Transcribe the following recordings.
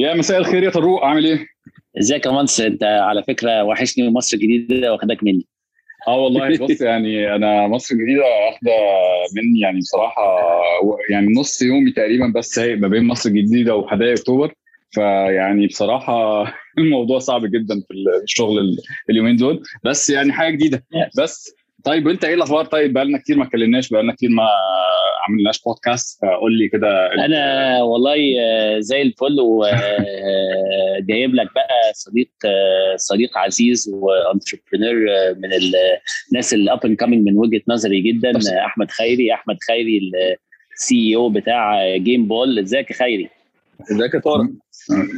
يا مساء الخير يا طروق عامل إيه؟ إزيك يا منصر أنت على فكرة وحشني من مصر الجديدة واخدك مني. آه والله بص يعني أنا مصر الجديدة واخدة مني يعني بصراحة يعني نص يومي تقريبا بس سايق ما بين مصر الجديدة وحدائق أكتوبر. فيعني بصراحة الموضوع صعب جدا في الشغل اليومين دول. بس يعني حاجة جديدة. بس طيب انت إيه الاخبار؟ طيب بقالنا كتير ما اتكلمناش بقالنا كتير ما عملناش بودكاست فقول لي كده أنا والله زي الفل وجايب لك بقى صديق صديق عزيز و entrepreneur من الناس اللي up coming من وجهة نظري جدا أحمد خيري. أحمد خيري ال CEO بتاع جيم بول ازيك يا خيري؟ ازيك يا طارق؟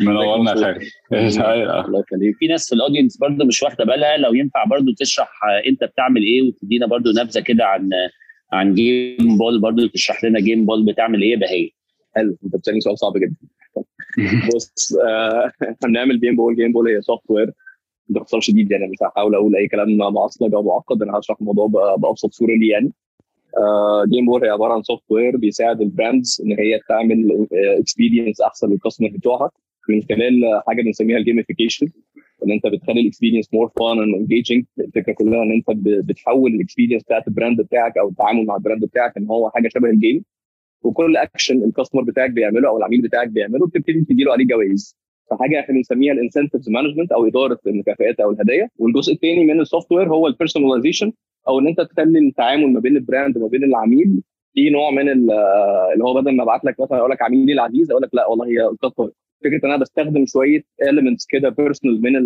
منورنا يا خيري الله يخليك. في ناس في ال audience برضه مش واخدة بالها لو ينفع برضه تشرح انت بتعمل إيه وتدينا برضه نبذة كده عن عن جيم بول برضه تشرح لنا جيم بول بتعمل إيه بهي حلو. انت بتسألني سؤال صعب جدا. بص إحنا بنعمل جيم بول جيم بول هي software باختصار شديد يعني مش هحاول أقول أي كلام معصلج أو معقد. أنا هشرح الموضوع بأبسط صورة ليه يعني. جيم بول هي عبارة عن software بيساعد ال brands إن هي تعمل experience أحسن لل customer بتوعها. من خلال حاجة بنسميها ال gamification إن أنت بتخلي ال experience more fun and engaging الفكرة كلها إن أنت بتحول ال experience بتاعت ال brand بتاعك أو التعامل مع ال brand بتاعك إن هو حاجة شبه ال game وكل action ال customer بتاعك بيعمله أو العميل بتاعك بيعمله بتبتدي تديله عليه جوائز. فحاجة إحنا بنسميها ال incentives management أو إدارة المكافئات أو الهدايا. والجزء الثاني من ال software هو ال personalization أو إن أنت تخلي التعامل ما بين ال brand وما بين العميل في نوع من اللي هو بدل ما أبعت لك مثلا أقول لك عميلي العزيز أقول لك لا والله هي الخطه فكرة إن أنا بستخدم شوية elements كده personal من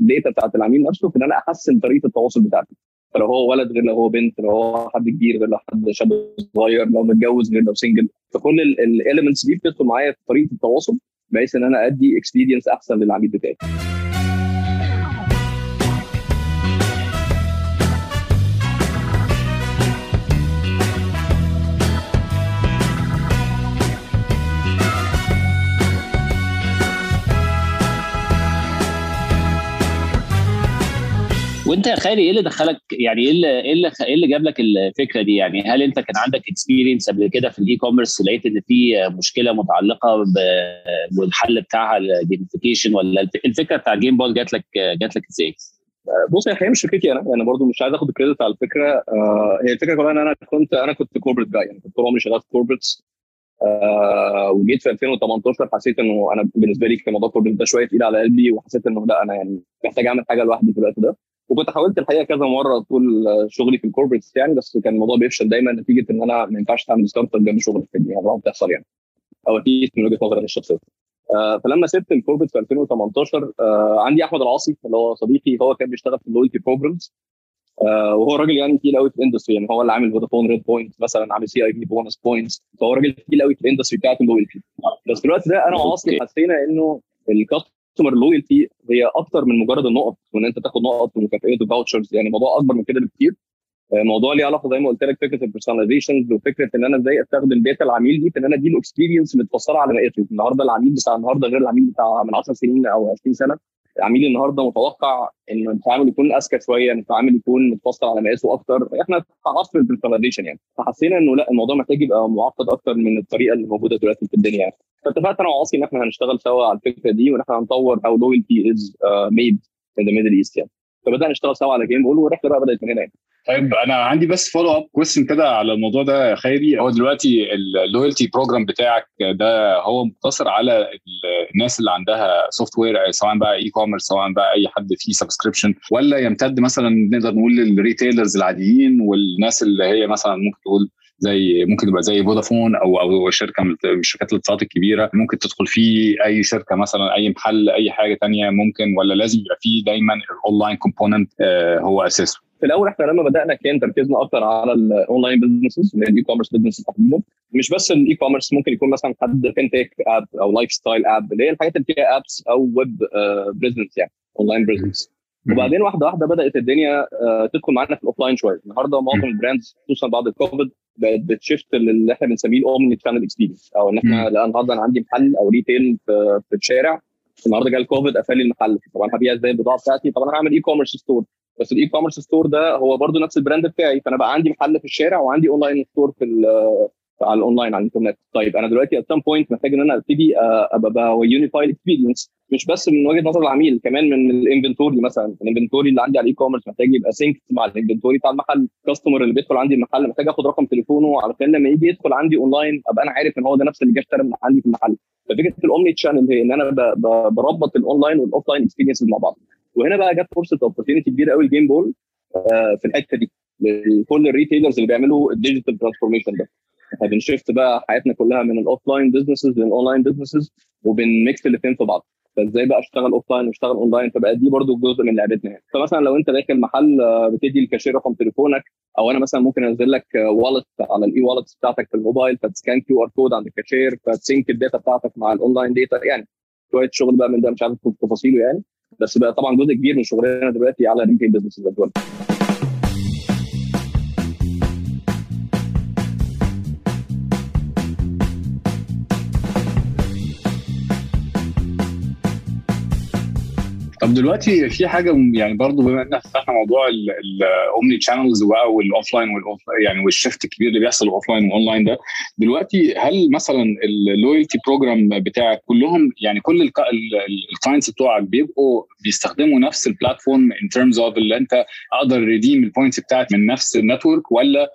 ال data بتاعت العميل نفسه في إن أنا أحسن طريقة التواصل بتاعتي. فلو هو ولد غير لو هو بنت لو هو حد كبير غير لو حد شاب صغير لو متجوز غير لو single فكل ال elements دي بتدخل معايا في طريقة التواصل بحيث إن أنا أدي experience أحسن للعميل بتاعي. وانت يا خيري إيه اللي دخلك؟ يعني إيه اللي إيه اللي, إيه اللي جاب لك الفكرة دي؟ يعني هل انت كان عندك experience قبل كده في ال e-commerce ولقيت ان في مشكلة متعلقة بالحل بتاعها ال gamification ولا الفكرة بتاع جيم بول جات لك جات لك إزاي؟ بص هي مش فكرتي أنا أنا برضو مش عايز اخد ال credit على الفكرة. آه هي الفكرة كلها إن أنا كنت أنا كنت corporate guy يعني كنت طول عمري شغال في corporates آه وجيت في 2018 حسيت إنه أنا بالنسبة لي كان موضوع corporate ده شوية تقيل على قلبي وحسيت إنه لا أنا يعني محتاج أعمل حاجة لوحدي في الوقت ده. وكنت حاولت الحقيقة كذا مرة طول شغلي في ال corporates يعني بس كان الموضوع بيفشل دايما نتيجة إن أنا ما ينفعش تعمل startup جنب شغلك في الدنيا بتحصل يعني. أو أكيد من وجهة نظري الشخصية. آه فلما سبت ال corporate في 2018 آه عندي أحمد العاصي اللي هو صديقي هو كان بيشتغل في ال loyalty programs آه وهو راجل يعني تقيل قوي في ال industry يعني هو اللي عامل فودافون red point مثلا عامل CIB bonus points فهو راجل تقيل قوي في ال industry بتاعت ال loyalty بس في الوقت ده أنا وعاصي حسينا إنه ال customer loyalty هي أكتر من مجرد النقط وإن أنت تاخد نقط ومكافئات و vouchers يعني موضوع أكبر من كده بكتير. موضوع ليه علاقة زي ما قلت لك فكرة ال personalization وفكرة إن أنا إزاي أستخدم data العميل دي في إن أنا أديله experience متفصله على مقاسه النهارده العميل بتاع النهارده غير العميل بتاع من 10 سنين أو 20 سنة. العميل النهارده متوقع إن التعامل يكون أذكى شوية إن التعامل يكون متفصل على مقاسه أكتر. إحنا عصر ال personalization يعني. فحسينا إنه لأ الموضوع محتاج يبقى معقد أكتر من الطريقة اللي موجودة دلوقتي في الدنيا يعني. فاتفقت أنا وعاصي إن إحنا هنشتغل سوا على الفكرة دي وإن إحنا هنطور how loyalty is made in the Middle East يعني. فبدأنا نشتغل سوا على جيم بول والرحلة بقى بدأت من هنا يعني. طيب أنا عندي بس follow up question كده على الموضوع ده يا خيري هو دلوقتي ال loyalty program بتاعك ده هو مقتصر على الناس اللي عندها software سواء بقى e-commerce سواء بقى أي حد فيه subscription ولا يمتد مثلا نقدر نقول لل retailers العاديين والناس اللي هي مثلا ممكن تقول زي ممكن تبقى زي فودافون أو أو شركة من شركات الاتصالات الكبيرة. ممكن تدخل فيه أي شركة مثلا أي محل أي حاجة تانية ممكن ولا لازم يبقى فيه دايما ال online component هو أساسه؟ في الأول إحنا لما بدأنا كان تركيزنا أكتر على ال online businesses ال e-commerce business تحديدا مش بس ال e-commerce ممكن يكون مثلا حد fintech app أو lifestyle app اللي هي الحاجات اللي فيها apps أو web business يعني online business وبعدين واحدة واحدة بدأت الدنيا تدخل معانا في ال offline شوية. النهارده معظم ال brands خصوصا بعد الكوفيد بقت بت shift اللي إحنا بنسميه ال omnichannel experience أو إن إحنا لا النهارده أنا عندي محل أو retail في, الشارع النهارده جه الكوفيد قفل لي المحل. طبعا هبيع إزاي البضاعة بتاعتي؟ طبعا أنا هعمل e-commerce store بس ال e-commerce store ده هو برضه نفس ال brand بتاعي فأنا بقى عندي محل في الشارع وعندي online store في على الأونلاين على الإنترنت. طيب أنا دلوقتي at some point محتاج إن أنا أبتدي أبقى unified experience مش بس من وجهة نظر العميل كمان من ال inventory مثلا. ال inventory اللي عندي على ال e-commerce محتاج يبقى sync مع ال inventory بتاع المحل. ال customer اللي بيدخل عندي المحل محتاج آخد رقم تليفونه علشان لما يجي يدخل عندي اونلاين أبقى أنا عارف إن هو ده نفس اللي جه اشترى من عندي في المحل. ففكرة ال omnichannel هي إن أنا بربط ال online وال offline experiences مع بعض. وهنا بقى جت فرصة opportunity كبيرة قوي ل Gameball في الحتة دي. لكل ال retailers اللي بيعملوا ال digital transformation ده. بن shift بقى حياتنا كلها من ال offline businesses لل online businesses وبن mix الاثنين في بعض. فإزاي بقى أشتغل offline وأشتغل اونلاين فبقى دي برضو جزء من لعبتنا يعني. فمثلا لو أنت داخل محل بتدي الكاشير رقم تليفونك أو أنا مثلا ممكن أنزل لك wallet على ال e-wallets بتاعتك في الموبايل فت scan QR code عند الكاشير فت sync ال data بتاعتك مع ال online data يعني شوية شغل بقى من ده مش عارف تفاصيله يعني. بس بقى طبعا جزء كبير من شغلنا دلوقتي على retail business طب دلوقتي في حاجة يعني برضو بما ان فتحنا موضوع ال omnichannels بقى وال offline وال off يعني وال shift الكبير اللي بيحصل offline و online ده دلوقتي هل مثلا ال loyalty program بتاعك كلهم يعني كل ال clients بتوعك بيبقوا بيستخدموا نفس ال platform in terms of اللي أنت أقدر redeem ال points بتاعت من نفس ال network ولا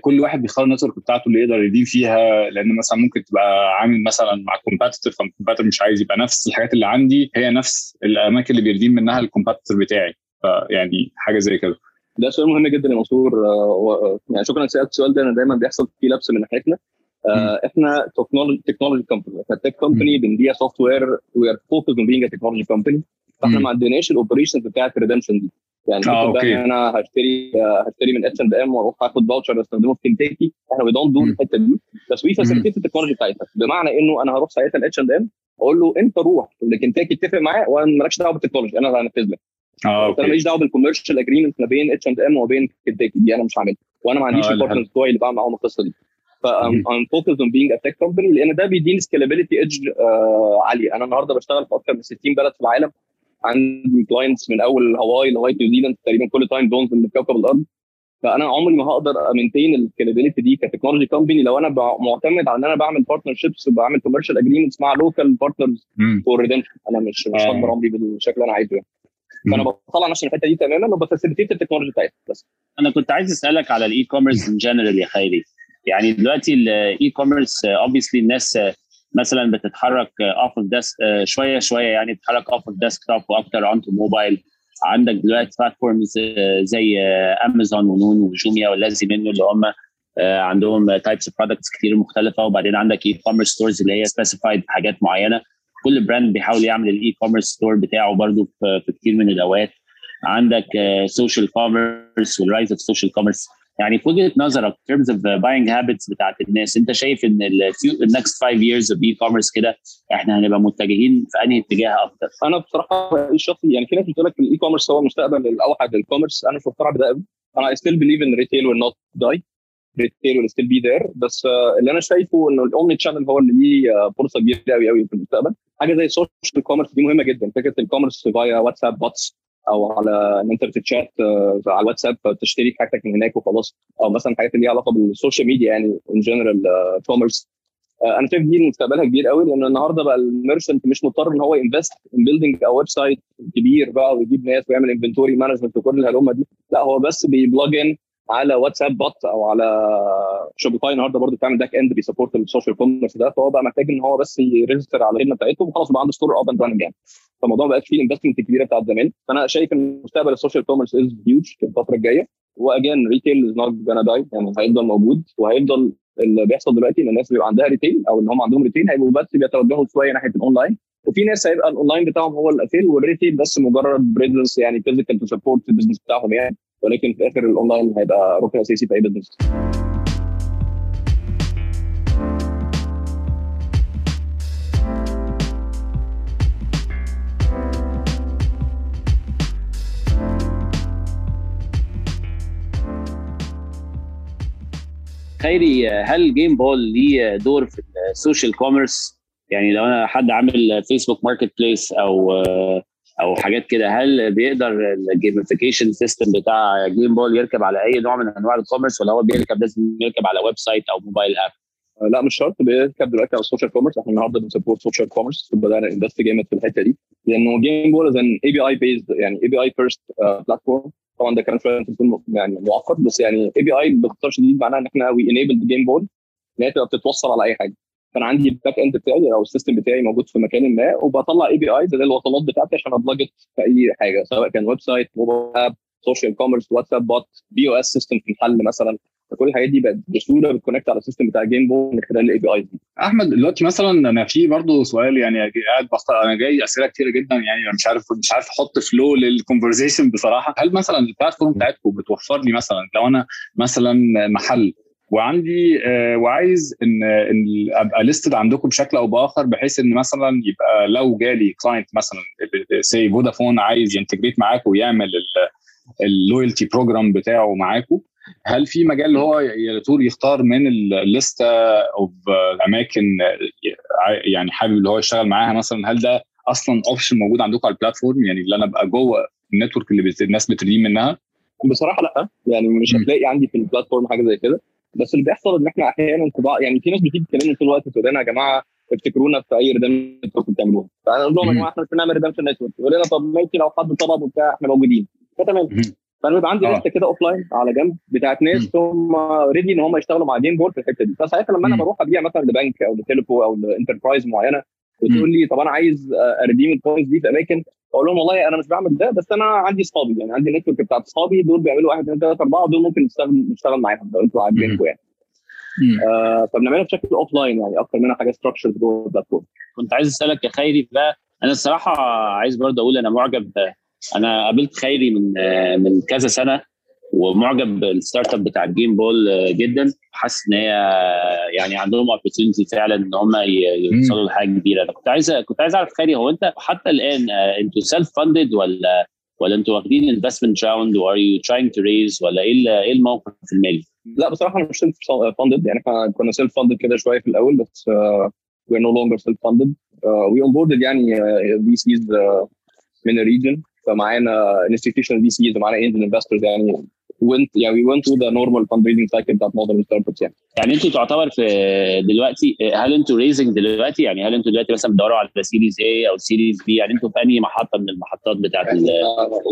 كل واحد بيختار ال network بتاعته اللي يقدر ي redeem فيها؟ لأن مثلا ممكن تبقى عامل مثلا مع competitor فال competitor مش عايز يبقى نفس الحاجات اللي عندي هي نفس الأماكن اللي بي redeem منها ال competitor بتاعي. فيعني حاجة زي كده. ده سؤال مهم جدا يا منصور. يعني شكرا. انك سألت السؤال ده أنا دايما بيحصل فيه لبس من ناحيتنا. إحنا technology technology company إحنا tech company بنبيع software we are focused on being technology company فإحنا ما عندناش ال operations بتاعت ال redemption دي. يعني آه، okay. ان أنا هشتري هشتري من اتش اند ام وأروح آخد voucher استخدمه في كنتاكي إحنا we don't do. الحتة دي. بس we facilitate ال technology بتاعتنا بمعنى إنه أنا هروح ساعتها الاتش اند ام أقول له انت روح لكنتاكي اتفق معاه؟ وأنا مالكش دعوه بال technology أنا هنفذ لك آه أنا ماليش دعوه بال commercial agreement ما بين اتش اند ام وما بين كنتاكي دي أنا مش هعملها. وأنا ما عنديش آه، ال partners بتوعي اللي بعمل معاهم القصة دي. ف مم. I'm focused on being a tech company لأن ده بيديني scalability edge عالية. أنا النهارده بشتغل في أكثر من 60 بلد في العالم. عندي clients من أول هاواي لغاية نيوزيلاند تقريبا كل time zones اللي في كوكب الأرض. فأنا عمري ما هقدر a maintain ال scalability دي ك technology company لو أنا معتمد على إن أنا بعمل partnerships وبعمل commercial agreements مع local partners. for redemption أنا مش مش آه. هقدر امضي بالشكل اللي أنا عايزه يعني فانا. بطلع نفسي من الحتة دي تماما وب facilitate ال technology بتاعتها بس أنا كنت عايز أسألك على ال e-commerce in general يا خيري يعني دلوقتي ال e-commerce obviously الناس آه، مثلا بتتحرك off of desk شوية شوية يعني بتتحرك off of desktop وأكتر onto mobile عندك دلوقتي platforms زي امازون ونون وجوميا والذي منه اللي هم آه، عندهم types products كتير مختلفة. وبعدين عندك e-commerce stores اللي هي specified حاجات معينة. كل brand بيحاول يعمل ال e-commerce store بتاعه برضو في في كتير من الأوقات. عندك social commerce وال rise of social commerce يعني في وجهة نظرك terms of the buying habits بتاعت الناس انت شايف إن ال next five years of e-commerce كده إحنا هنبقى متجهين في أنهي اتجاه أكتر؟ أنا بصراحة رأيي الشخصي يعني في ناس بتقول لك ال e-commerce هو المستقبل الأوحد لل commerce أنا مش مقتنع بده قوي أنا still believe in retail will not die. Retail will still be there. بس اللي أنا شايفه إنه ال omnichannel هو اللي ليه فرصة كبيرة قوي قوي في المستقبل. حاجة زي ال social commerce دي مهمة جدا. فكرة ال commerce via واتساب bots أو على إن أنت بتتشات آه، على الواتساب تشتري حاجتك من هناك وخلاص. أو مثلا حاجات اللي ليها علاقة بال social media يعني in general commerce أنا شايف دي مستقبلها كبير قوي لأن النهارده بقى ال merchant مش مضطر إن هو invest in building أو website كبير بقى ويجيب ناس ويعمل inventory management وكل الهلومة دي. لا هو بس بي plug in على واتساب bot أو على Shopify النهارده برضه بتعمل back end بي support ال social commerce ده فهو بقى محتاج ان هو بس ي register على الخدمة بتاعتهم وخلاص بقى عنده store up and running يعني. فالموضوع ما بقاش فيه investment كبيرة بتاعت زمان. فأنا شايف إن مستقبل ال social commerce is huge في الفترة الجاية. و again retail is not gonna die يعني هيفضل موجود. وهيفضل اللي بيحصل دلوقتي إن الناس بيبقى عندها retail أو إن هم عندهم retail هيبقوا بس بيتوجهوا شوية ناحية الاونلاين وفي ناس هيبقى الاونلاين بتاعهم هو الاساس وال retail بس مجرد presence يعني physical to support ال business بتاعهم يعني. ولكن في الآخر الأونلاين هيبقى ركن أساسي في أي business خيري هل Gameball ليه دور في ال social commerce؟ يعني لو أنا حد عامل Facebook Marketplace أو أو حاجات كده هل بيقدر ال gamification system بتاع Gameball يركب على أي نوع من أنواع ال commerce ولا هو بيركب لازم يركب على website أو mobile app؟ لا مش شرط بيركب دلوقتي على ال social commerce إحنا النهارده بن support social commerce بدانا invest جامد في الحتة دي. لأنه Gameball is an API based يعني API first platform طبعا ده كلام شوية يعني معقد بس يعني API باختصار شديد معناها إن إحنا we enable Gameball إن هي تبقى بتتوصل على أي حاجة. فانا عندي ال backend بتاعي أو ال system بتاعي موجود في مكان ما وبطلع APIs اللي الوصلات بتاعتي عشان ا plug it في أي حاجة سواء كان website mobile app social commerce واتساب bot POS system في محل مثلا. فكل الحاجات دي بقت بسهولة بت connect على ال system بتاع Gameball من خلال ال APIs دي. أحمد دلوقتي مثلا أنا في برضه سؤال يعني قاعد بخت... أنا جاي أسئلة كتيرة جدا يعني مش عارف مش عارف أحط flow لل conversation بصراحة. هل مثلا ال platform بتاعتكم بتوفر لي مثلا لو أنا مثلا محل وعندي آه وعايز إن إن أبقى listed عندكم بشكل أو بآخر بحيث إن مثلا يبقى لو جالي client مثلا say فودافون عايز ي integrate معاكم ويعمل ال loyalty program بتاعه معاكم هل في مجال هو يا طول يختار من ال list of أماكن يعني حابب اللي هو يشتغل معاها مثلا؟ هل ده أصلا option موجود عندكم على ال platform يعني اللي أنا أبقى جوه ال network اللي الناس بت redeem منها؟ بصراحة لأ. يعني مش هتلاقي عندي في ال platform حاجة زي كده. بس اللي بيحصل إن إحنا أحيانا طبعا يعني في ناس بتيجي تكلمنا طول الوقت تقول لنا يا جماعة افتكرونا في أي redeem network بتعملوها. فأنا أقول لهم يا جماعة إحنا مش بنعمل redeem network يقول لنا طب ماشي لو حد طلب وبتاع إحنا موجودين. فتمام. فأنا بيبقى عندي لسته كده offline على جنب بتاعت ناس هم ready إن هم يشتغلوا مع Gameball في الحتة دي. فساعتها لما أنا بروح أبيع مثلا لبنك أو ل telco أو ل enterprise معينة وتقول لي طب أنا عايز ا redeem ال points دي في أماكن. أقول لهم والله أنا مش بعمل ده بس أنا عندي أصحابي يعني عندي network بتاعت أصحابي دول بيعملوا واحد اثنين ثلاثة أربعة دول ممكن نشتغل نشتغل معاهم لو أنتوا عاجبينكم يعني. آه فبنعملها بشكل offline يعني أكتر منها حاجة structure جوه ال platform كنت عايز أسألك يا خيري بقى أنا الصراحة عايز برضه أقول أنا معجب أنا قابلت خيري من من كذا سنة. ومعجب بال startup بتاع ال Gameball جدا. حاسس إن هي يعني عندهم opportunity فعلا إن هم يوصلوا لحاجة كبيرة. أنا كنت عايز كنت عايز أعرف خيري هو أنت حتى الآن أنتوا self funded ولا ولا أنتوا واخدين investment round or are you trying to raise ولا إيه إيه الموقف المالي؟ لا بصراحة أنا مش self funded يعني إحنا كنا self funded كده شوية في الأول بس we no longer self funded we onboarded يعني VCs من ال region فمعانا institutional VCs ومعانا angel investors يعني went yeah we went through the normal fundraising cycle بتاعت modern startups يعني يعني أنتوا تعتبر في دلوقتي هل أنتوا raising دلوقتي؟ يعني هل أنتوا دلوقتي مثلا بتدوروا على series A أو series B يعني أنتوا في أنهي محطة من المحطات بتاعت ال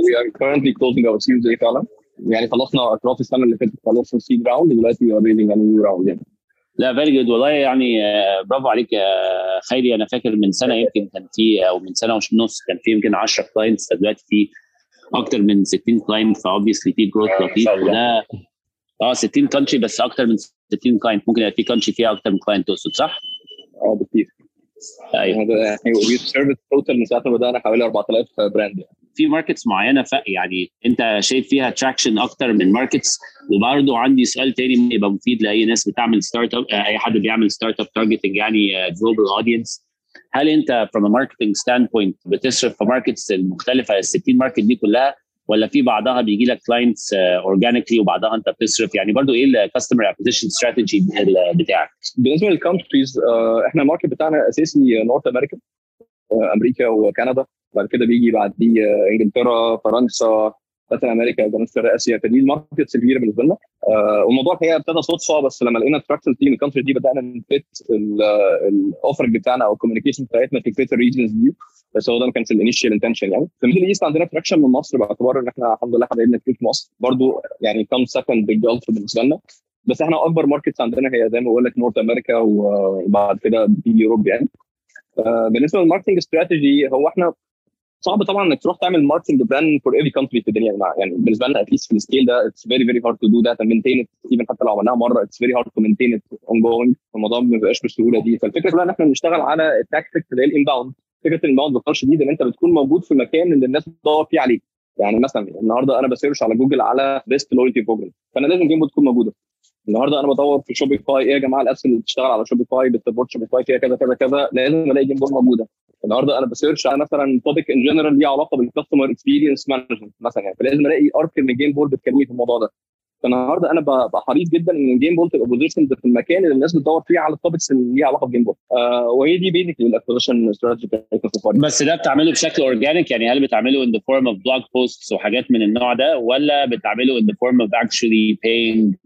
we are currently closing our series A فعلا. يعني خلصنا اطراف السنة اللي فاتت خلصنا ال seed round دلوقتي we are raising a new round. يعني. لا very good والله يعني برافو عليك يا خيري. أنا فاكر من سنة يمكن كان في أو من سنة ونص كان في يمكن 10 clients دلوقتي في أكتر من 60 client ف obviously في growth لطيف وده آه 60 country بس أكتر من 60 client ممكن يبقى في country فيها أكتر من client تقصد صح؟ آه بكتير. أيوه. يعني we service total من ساعه ما بدأنا حوالي 4000 brand يعني. في markets معينة ف يعني أنت شايف فيها traction أكتر من markets وبرضه عندي سؤال تاني يبقى مفيد لأي ناس بتعمل startup أي حد بيعمل startup targeting يعني global audience هل انت from a marketing standpoint بتصرف في markets المختلفة ال 60 market دي كلها ولا في بعضها بيجي لك clients organically وبعضها انت بتصرف يعني برضو إيه ال customer acquisition strategy بتاعك؟ بالنسبة لل countries إحنا ال market بتاعنا أساسي North America أمريكا وكندا بعد كده بيجي بعديه إنجلترا فرنسا Latin America جنوب شرق اسيا فدي ال markets الكبيرة بالنسبة لنا. آه والموضوع الحقيقة ابتدى صدفه بس لما لقينا traction في ال country دي بدأنا ن fit ال offering بتاعنا أو ال communication بتاعتنا في fit ال regions دي. بس هو ده ما كانش ال initial intention يعني. في ال Middle East عندنا traction من مصر باعتبار إن إحنا الحمد لله حبايبنا كتير في مصر. برضو يعني كم second big Gulf بالنسبة لنا. بس إحنا أكبر markets عندنا هي زي ما بقول لك North America وبعد كده بيجي Europe يعني. آه بالنسبة لل marketing strategy هو إحنا صعب طبعا إنك تروح تعمل marketing plan for every country في الدنيا يعني بالنسبة لنا at least في ال scale ده it's very very hard to do that maintain even حتى لو عملناها مرة it's very hard to maintain ongoing الموضوع ما بيبقاش بالسهولة دي. فالفكرة كلها إن إحنا بنشتغل على ال tactics اللي هي ال inbound فكرة ال inbound باختصار شديد إن أنت بتكون موجود في المكان اللي الناس بتدور فيه عليك يعني مثلا النهارده أنا ب search على جوجل على best loyalty program فأنا لازم جيم تكون موجودة. النهارده أنا بدور في Shopify إيه يا جماعة ال apps اللي بتشتغل على Shopify بت support Shopify فيها كذا كذا كذا. لازم ألاقي جيم موجودة. النهارده أنا ب search على مثلا topic in general ليه علاقة بال customer experience management مثلا يعني فلازم ألاقي article من ال Gameball بتكلمني في الموضوع ده. فالنهارده أنا ببقى حريص جدا إن ال Gameball تبقى position في المكان اللي الناس بتدور فيه على ال topics اللي ليها علاقة ب Gameball آه وهي دي basically ال acquisition strategy بس ده بتعمله بشكل organic يعني هل بتعمله in the form of blog posts وحاجات من النوع ده ولا بتعمله in the form of actually paying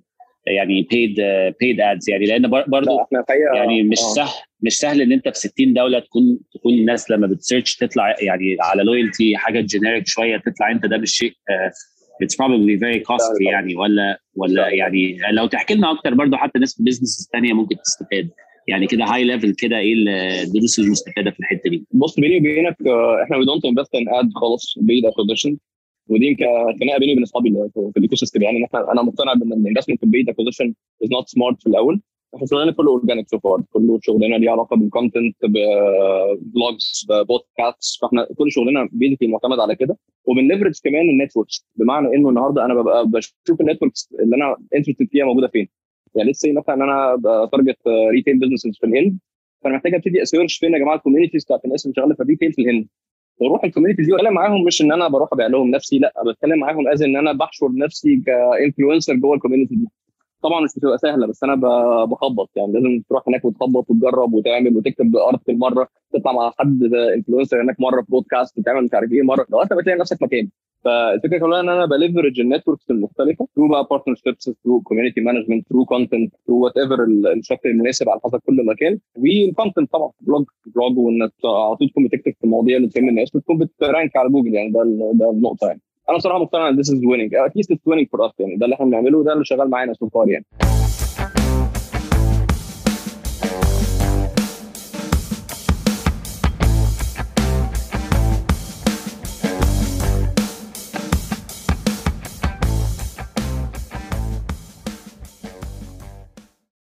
يعني paid paid ads يعني لأن الحقيقة يعني مش آه. سهل مش سهل إن أنت في 60 دولة تكون تكون الناس لما بت search تطلع يعني على loyalty حاجة generic شوية تطلع أنت ده مش شيء it's probably very costly طبعاً. يعني ولا ولا لا. يعني لو تحكي لنا أكتر برضه حتى ناس في business ثانية ممكن تستفاد يعني كده high level كده إيه الدروس المستفادة في الحتة دي بص بيني وبينك آه، إحنا we don't invest in ad خالص paid acquisition ودي يمكن خناقة بيني وبين أصحابي في ال ecosystem يعني إن إحنا أنا مقتنع بإن ال investment في ال paid acquisition is not smart في الأول. إحنا شغلنا كله organic so far كله شغلنا ليه علاقة بال content ب blogs ب podcast فإحنا كل شغلنا basically معتمد على كده. وبن leverage كمان ال networks بمعنى إنه النهارده أنا ببقى بشوف ال networks اللي أنا interested فيها موجودة فين. يعني لسه مثلا ان أنا target retail businesses في الهند. فأنا محتاج أبتدي ا search فين يا جماعة ال communities بتاعت الناس اللي شغالة في ال retail في الهند. وأروح ال communities دي واتكلم معاهم مش إن أنا بروح ابيع لهم نفسي لأ بتكلم معاهم as إن أنا بحشر نفسي ك influencer جوه ال community دي. طبعا مش بتبقى سهلة بس أنا بخبط يعني لازم تروح هناك وتخبط وتجرب وتعمل وتكتب article مرة تطلع مع حد influencer هناك مرة في بودكاست تعمل مش عارف إيه مرة لغاية ما بتلاقي نفسك مكان فالفكرة كلها إن أنا ب leverage ال networks المختلفة through بقى partnerships through community management through content through whatever الشكل المناسب على حسب كل مكان. وال content طبعا blog blog وإنك على طول تكون بتكتب في المواضيع اللي تهم الناس وتكون بت rank على جوجل يعني ده ده النقطة يعني. انا بصراحه مقتنع ان this is winning at least it's winning for us يعني ده اللي احنا بنعمله وده اللي شغال معانا so far يعني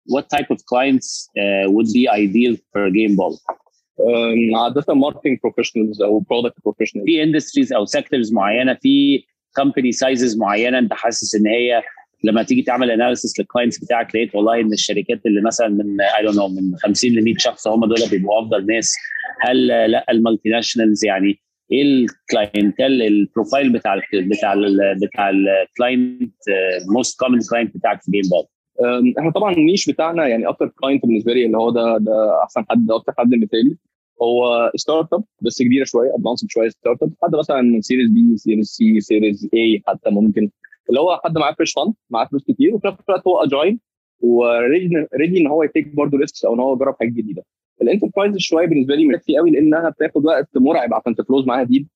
what type of clients uh, would be ideal for game ball أم، عادة marketing professionals أو product professionals في industries أو sectors معينة في company sizes معينة أنت حاسس إن هي لما تيجي تعمل analysis لل clients بتاعك لقيت والله إن الشركات اللي مثلا من I don't know من 50 ل 100 شخص هم دول بيبقوا أفضل ناس. هل لأ ال multinationals يعني إيه ال client ال profile بتاع ال بتاع ال بتاع ال client most common client بتاعك في جيم أم، إحنا طبعا ال niche بتاعنا يعني أكتر client بالنسبة لي اللي هو ده ده أحسن حد أكتر حد مثالي. هو startup بس كبيرة شوية advanced شوية startup حد مثلا series B series C series A حتى ممكن. اللي هو حد معاه fresh fund معاه فلوس كتير وفي نفس الوقت هو agile و ready إن هو ي take برضه risks أو إن هو يجرب حاجات جديدة. ال enterprise شوية بالنسبة لي مكفي قوي لأنها بتاخد وقت مرعب عشان ت close معاها deal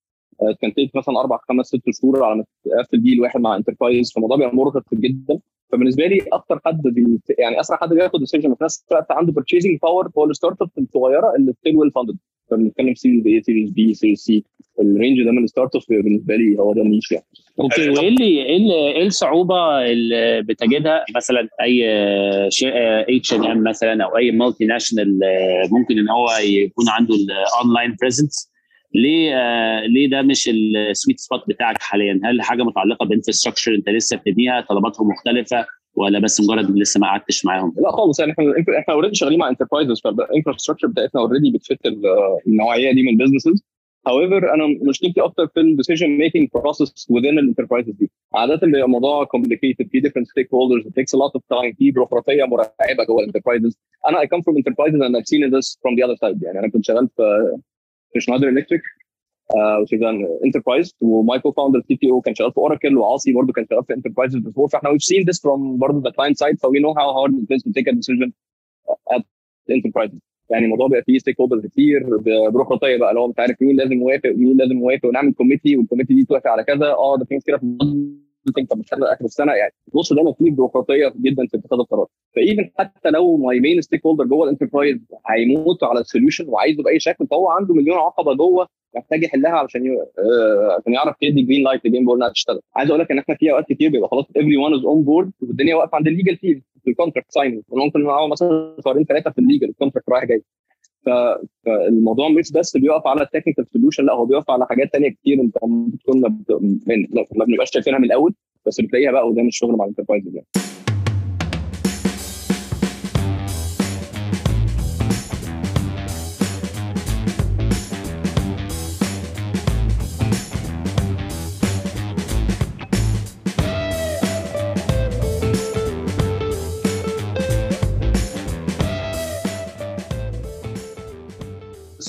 can take مثلا أربع خمس ست شهور على ما تقفل deal واحد مع enterprise فالموضوع بيبقى مرهق جدا. فبالنسبة لي أكتر حد بي يعني أسرع حد بياخد decision في نفس الوقت عنده purchasing power هو ال startup الصغيرة اللي still well funded فبنتكلم series A series B series C ال range ده من ال startup بالنسبة لي هو ده ال niche يعني. أوكي وإيه اللي إيه اللي- إيه الصعوبة اللي بتجدها؟ مثلا أي اتش ان ام مثلا أو أي multinational ممكن إن هو يكون عنده ال online presence ليه آه، ليه ده مش ال sweet spot بتاعك حاليا؟ هل حاجة متعلقة ب infrastructure أنت لسه بتبنيها طلباتهم مختلفة ولا بس مجرد لسه ما قعدتش معاهم؟ لا خالص يعني إحنا إحنا already شغالين مع enterprises فال infrastructure بتاعتنا already بت fit ال- النوعية دي من ال businesses however أنا مشكلتي أكتر في ال decision making process within ال enterprises دي. عادة بيبقى الموضوع complicated في stakeholders it takes a lot of time في بيروقراطيه مرعبة جوه ال enterprises أنا I come from enterprises and I've seen this from the other side يعني أنا كنت شغال في Schneider Electric which is an enterprise. و my co-founder CPO كان شغال في Oracle وعاصي برضه كان شغال في enterprises before فإحنا we've seen this from برضه the client side. So we know how hard it is to take a decision at the enterprise. يعني الموضوع بقى فيه stakeholders كتير بيروقراطيه بقى اللي هو مش عارف مين لازم يوافق مين لازم يوافق ونعمل committee وال committee دي توافق على كذا. آه ده في مشكله في مش هتبقى اخر السنة يعني بص دايما في بيروقراطيه جدا في اتخاذ القرار ف even حتى لو my main stakeholder جوه ال enterprise هيموت على ال solution وعايزه بأي شكل فهو عنده مليون عقبة جوه محتاج يحلها علشان. آه، عشان يعرف يدي green light ل Gameball إنها تشتغل عايز أقول لك إن إحنا في أوقات كتير بيبقى خلاص everyone is on board والدنيا واقفة عند ال legal team في ال contract signing ممكن نقعد مثلا شهرين ثلاثة في ال legal ال contract رايح جاي. فالموضوع مش بس بيقف على ال technical solution لا هو بيقف على حاجات ثانية كتير انت ممكن ما بنبقاش شايفينها من الأول بس بتلاقيها بقى قدام الشغل مع الانتربرايز يعني.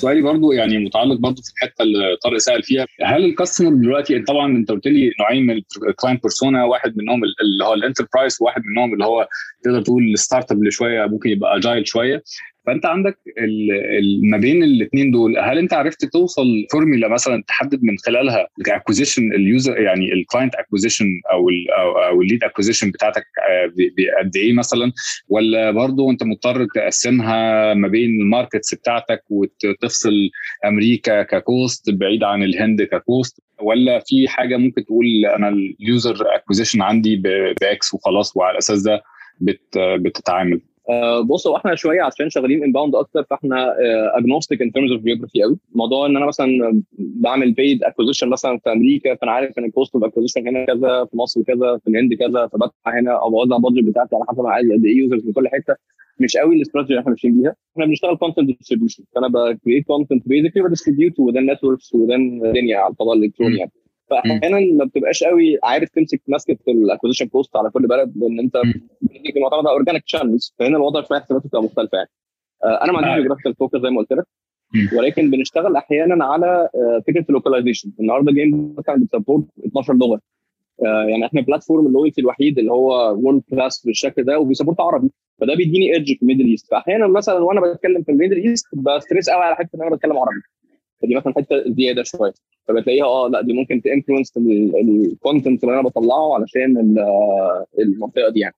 سؤالي برضو يعني متعلق برضو في الحتة اللي طارق سأل فيها. هل الكاستمر دلوقتي طبعا أنت قلت لي نوعين من ال client persona واحد منهم اللي هو ال enterprise وواحد منهم اللي هو تقدر تقول ال startup اللي شوية ممكن يبقى agile شوية. فأنت عندك ما بين الاثنين دول هل أنت عرفت توصل فورميلا مثلا تحدد من خلالها ال acquisition ال user يعني ال client acquisition أو ال أو, ال lead acquisition بتاعتك قد إيه مثلا؟ ولا برضو أنت مضطر تقسمها ما بين ال markets بتاعتك وتفصل أمريكا ك cost بعيد عن الهند ك cost ولا في حاجة ممكن تقول أنا ال user acquisition عندي ب X وخلاص وعلى الأساس ده بتتعامل؟ آه بص هو إحنا شوية عشان شغالين inbound أكتر فاحنا agnostic in terms of geography قوي موضوع إن أنا مثلا بعمل paid acquisition مثلا في أمريكا فأنا عارف إن ال cost of acquisition هنا كذا في مصر كذا في الهند كذا فبدفع هنا أو بوزع ال budget بتاعتي على حسب أنا عايز قد إيه users من كل حتة. مش قوي الاستراتيجي اللي إحنا ماشيين بيها. إحنا بنشتغل content distribution فأنا ب create content basically ب distribute within networks within الدنيا على الفضاء الإلكتروني يعني. فاحيانا ما بتبقاش قوي عارف تمسك ماسكة ال acquisition cost على كل بلد لأن انت بتيجي معتمد على organic channels فهنا الوضع شوية حساباته بتبقى مختلفة يعني. أنا ما عنديش geographical focus زي ما قلت لك. ولكن بنشتغل أحيانا على فكرة ال localization النهارده Gameball مثلا بت support 12 لغه يعني إحنا platform ال loyalty الوحيد اللي هو world class بالشكل ده وبي support عربي. فده بيديني edge في ال Middle East فأحيانا مثلا وأنا بتكلم في ال Middle East ب stress قوي على حتة إن أنا بتكلم عربي. فدي مثلا حتة زيادة شوية. فبتلاقيها آه لا دي ممكن ت influence ال content اللي أنا بطلعه علشان المنطقة دي يعني.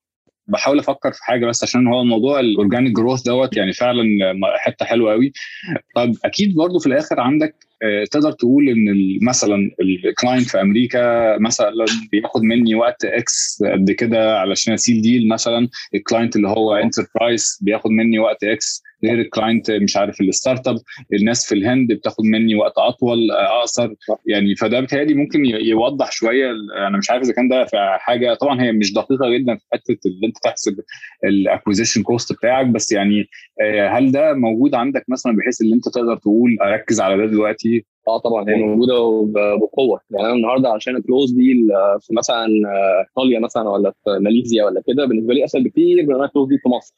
بحاول أفكر في حاجة بس عشان هو الموضوع ال organic growth دوت يعني فعلا حتة حلوة قوي طب أكيد برضو في الآخر عندك تقدر تقول إن مثلا ال client في أمريكا مثلا بياخد مني وقت X قد كده علشان ا sell deal مثلا. ال client اللي هو enterprise بياخد مني وقت X غير ال client مش عارف ال start up الناس في الهند بتاخد مني وقت أطول أقصر. يعني فده بيتهيألي ممكن يوضح شوية أنا مش عارف إذا كان ده في حاجة طبعا هي مش دقيقة جدا في حتة اللي أنت تحسب ال acquisition cost بتاعك بس يعني هل ده موجود عندك مثلا بحيث إن أنت تقدر تقول أركز على ده دلوقتي؟ آه طبعا هي موجودة بقوة. يعني أنا النهارده عشان ا close deal في مثلا إيطاليا مثلا ولا في ماليزيا ولا كده بالنسبة لي أسهل بكتير من أنا ا close deal في مصر.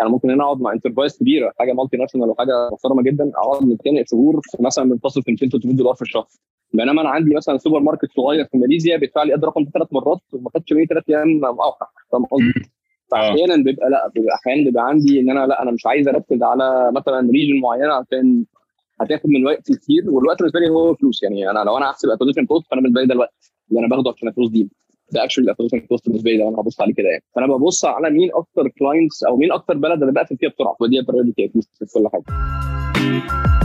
أنا ممكن هنا اقعد مع enterprise كبيرة حاجة multinational وحاجة محترمة جدا اقعد نتخانق شهور مثلا بنتصل في 200 300 دولار في الشهر. بينما أنا عندي مثلا سوبر ماركت صغير في ماليزيا بيدفع لي قد رقم ثلاث مرات وما خدش مني ثلاث أيام اوقع فاهم قصدي؟ فاحيانا بيبقى لأ بيبقى أحيانا بيبقى عندي إن أنا لأ أنا مش عايز أركز على مثلا region معينة عشان هتاخد من وقت كتير والوقت بالنسبة لي هو فلوس. يعني أنا لو أنا هحسب acquisition cost فأنا بالنسبة لي ده الوقت اللي أنا باخده عشان ا close deal. ده actually ال acquisition cost بالنسبة لي لو أنا هبص عليه كده يعني. فأنا ببص على مين أكتر clients أو مين أكتر بلد أنا بقفل فيها بسرعة. ودي priority في كل حاجة.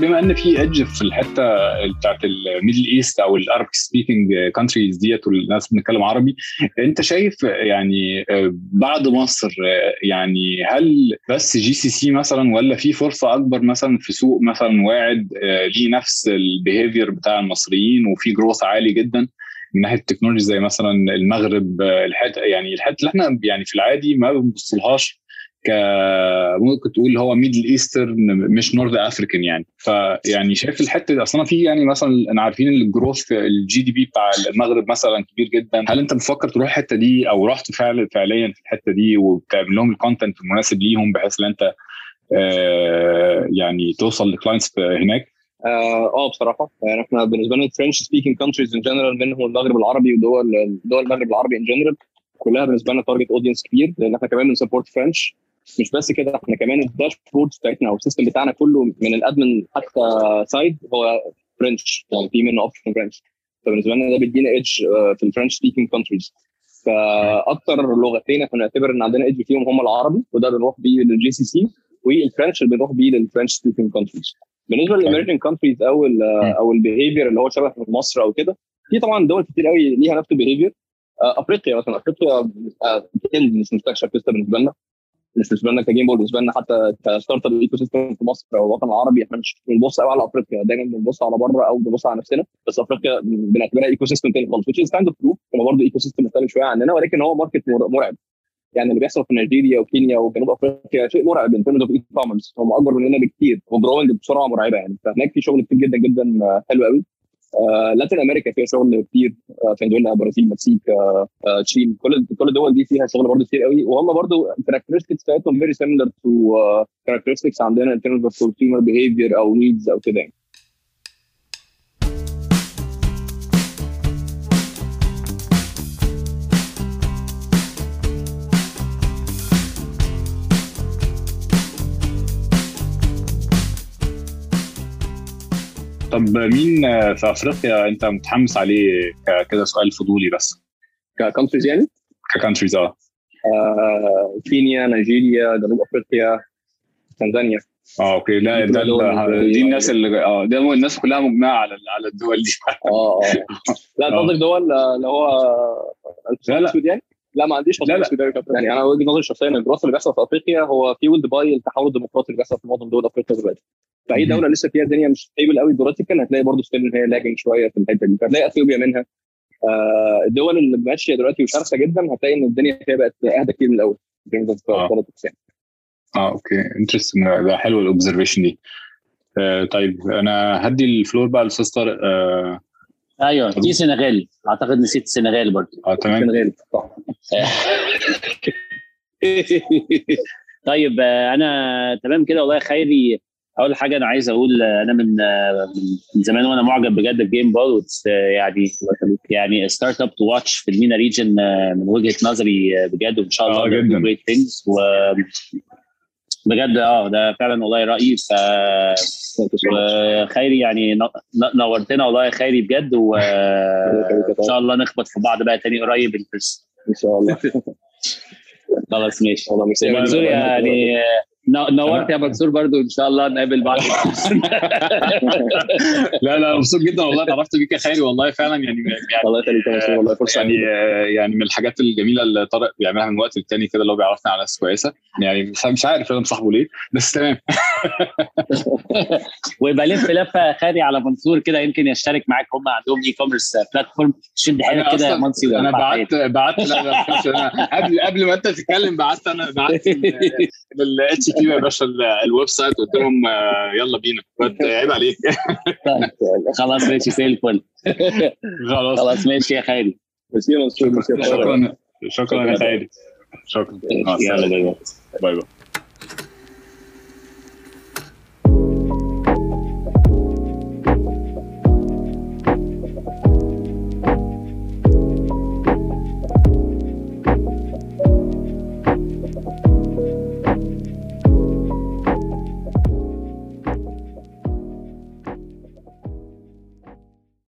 بما إن في edge في الحتة بتاعت ال Middle East أو ال Arab speaking countries ديت والناس بنتكلم عربي أنت شايف يعني بعد مصر يعني هل بس GCC مثلا ولا في فرصة أكبر مثلا في سوق مثلا واعد ليه نفس ال behavior بتاع المصريين وفي growth عالي جدا من ناحية ال technology زي مثلا المغرب الحته يعني الحته اللي إحنا يعني في العادي ما بنبصلهاش ك ممكن تقول هو Middle Eastern مش North African يعني. فيعني شايف الحتة دي أصلا في يعني مثلا أنا عارفين ال growth ال GDP بتاع المغرب مثلا كبير جدا. هل أنت بتفكر تروح الحتة دي أو رحت فعلا فعليا في الحتة دي وبتعمل لهم ال content المناسب ليهم بحيث إن أنت آه يعني توصل ل clients هناك؟ آه بصراحة. يعني إحنا بالنسبة لنا ال French speaking countries in general منهم المغرب العربي ودول دول المغرب العربي in general كلها بالنسبة لنا target audience كبير لأن إحنا كمان بن support French مش بس كده إحنا كمان ال dashboard بتاعتنا أو ال system بتاعنا كله من ال admin حتى side هو French يعني في منه option French فبالنسبة لنا ده بيدينا edge في ال French speaking countries فأكتر لغتين إحنا نعتبر إن عندنا edge فيهم هم العربي وده بنروح بيه لل GCC وال French اللي بنروح بيه لل French speaking countries بالنسبة لل American countries أو ال أو ال behavior اللي هو شبه مصر أو كده في طبعا دول كتير قوي ليها نفس ال behavior أفريقيا مثلا أفريقيا مش مستكشف لسه بالنسبة لنا. بالنسبة لنا ك game بالنسبة لنا حتى ك start up ecosystem في مصر أو الوطن العربي. إحنا مش بنبص قوي على أفريقيا دايما بنبص على بره أو بنبص على نفسنا. بس أفريقيا بنعتبرها ecosystem تاني خالص which is of true. هو برضه ecosystem مختلف شوية عننا ولكن هو market مرعب. يعني اللي بيحصل في نيجيريا وكينيا وجنوب أفريقيا شيء مرعب in terms of e-commerce هم أكبر مننا بكتير و growing بسرعة مرعبة يعني. فهناك في شغل كتير جدا جدا حلو قوي Latin America فيها شغل كتير. فنزويلا برازيل مكسيك تشيلي. كل كل الدول دي فيها شغل برضه كتير قوي. وهم برضه ال characteristics بتاعتهم very similar to characteristics عندنا in terms of consumer behavior أو needs أو كده يعني. طب مين في أفريقيا أنت متحمس عليه كده سؤال فضولي بس؟ ك countries يعني؟ ك countries آه. آه، كينيا نيجيريا جنوب أفريقيا تنزانيا. آه okay. لا ده دي الناس اللي آه هو الناس كلها مجمعه على على الدول دي. آه آه. لا انت آه. قصدك دول اللي هو لا، لا. الاسود يعني؟ لا ما عنديش لا، لا. تصنيف سوداوي كابتن. يعني أنا وجهة نظري الشخصيه إن ال growth اللي بيحصل في أفريقيا هو fueled by التحول الديمقراطي اللي بيحصل في معظم دول أفريقيا دلوقتي. فأي. دولة لسه فيها الدنيا مش stable قوي ديمقراطيا هتلاقي برضه still إن هي lagging شوية في الحتة دي. فهتلاقي أثيوبيا منها. آه الدول اللي ماشية دلوقتي وشرسة جدا هتلاقي إن الدنيا فيها بقت أهدى كتير من الأول. آه. آه okay. interesting ده حلو ال observation دي. آه طيب أنا هدي ال floor بقى لاستاذ طارق. آه أيوه في سنغال. أعتقد نسيت السنغال برضه. آه تمام. السنغال صح طيب آه، أنا تمام كده والله خيري اول حاجة أنا عايز أقول آه، أنا من آه، من زمان وأنا معجب بجد بجيم بول يعني يعني start up to watch في ال MENA region من وجهة نظري بجد وإن شاء الله آه، جداً. great things و بجد آه ده فعلا والله رأيي ف وخيري يعني نورتنا والله خيري بجد وان شاء الله نخبط في بعض بقى تاني قريب. ان شاء الله خلاص ماشي والله مش يا منصور يعني ن- نورت يا منصور برضو إن شاء الله نقابل بعض. لا لا مبسوط جدا والله اتعرفت بيك يا خيري والله فعلا يعني يعني الله يخليك يا منصور والله فرصة يعني. آه، يعني من الحاجات الجميلة اللي طارق بيعملها من وقت للتاني كده اللي هو بيعرفنا على ناس كويسة. يعني مش عارف أنا مصاحبه ليه بس تمام. ويبقى لف لفة خاري على منصور كده يمكن يشترك معاك. هم عندهم e-commerce platform شد حيلك كده منصور أنا بعت بعت لا قبل قبل ما أنت تتكلم بعت أنا بعت ال HQ يا باشا ال- ال website قلت لهم آه، يلا بينا. عيب عليك. خلاص ماشي زي الفل. خلاص. خلاص ماشي يا خالد. شكرا. شكرا. يا خالد. شكرا. يلا. bye bye. bye bye.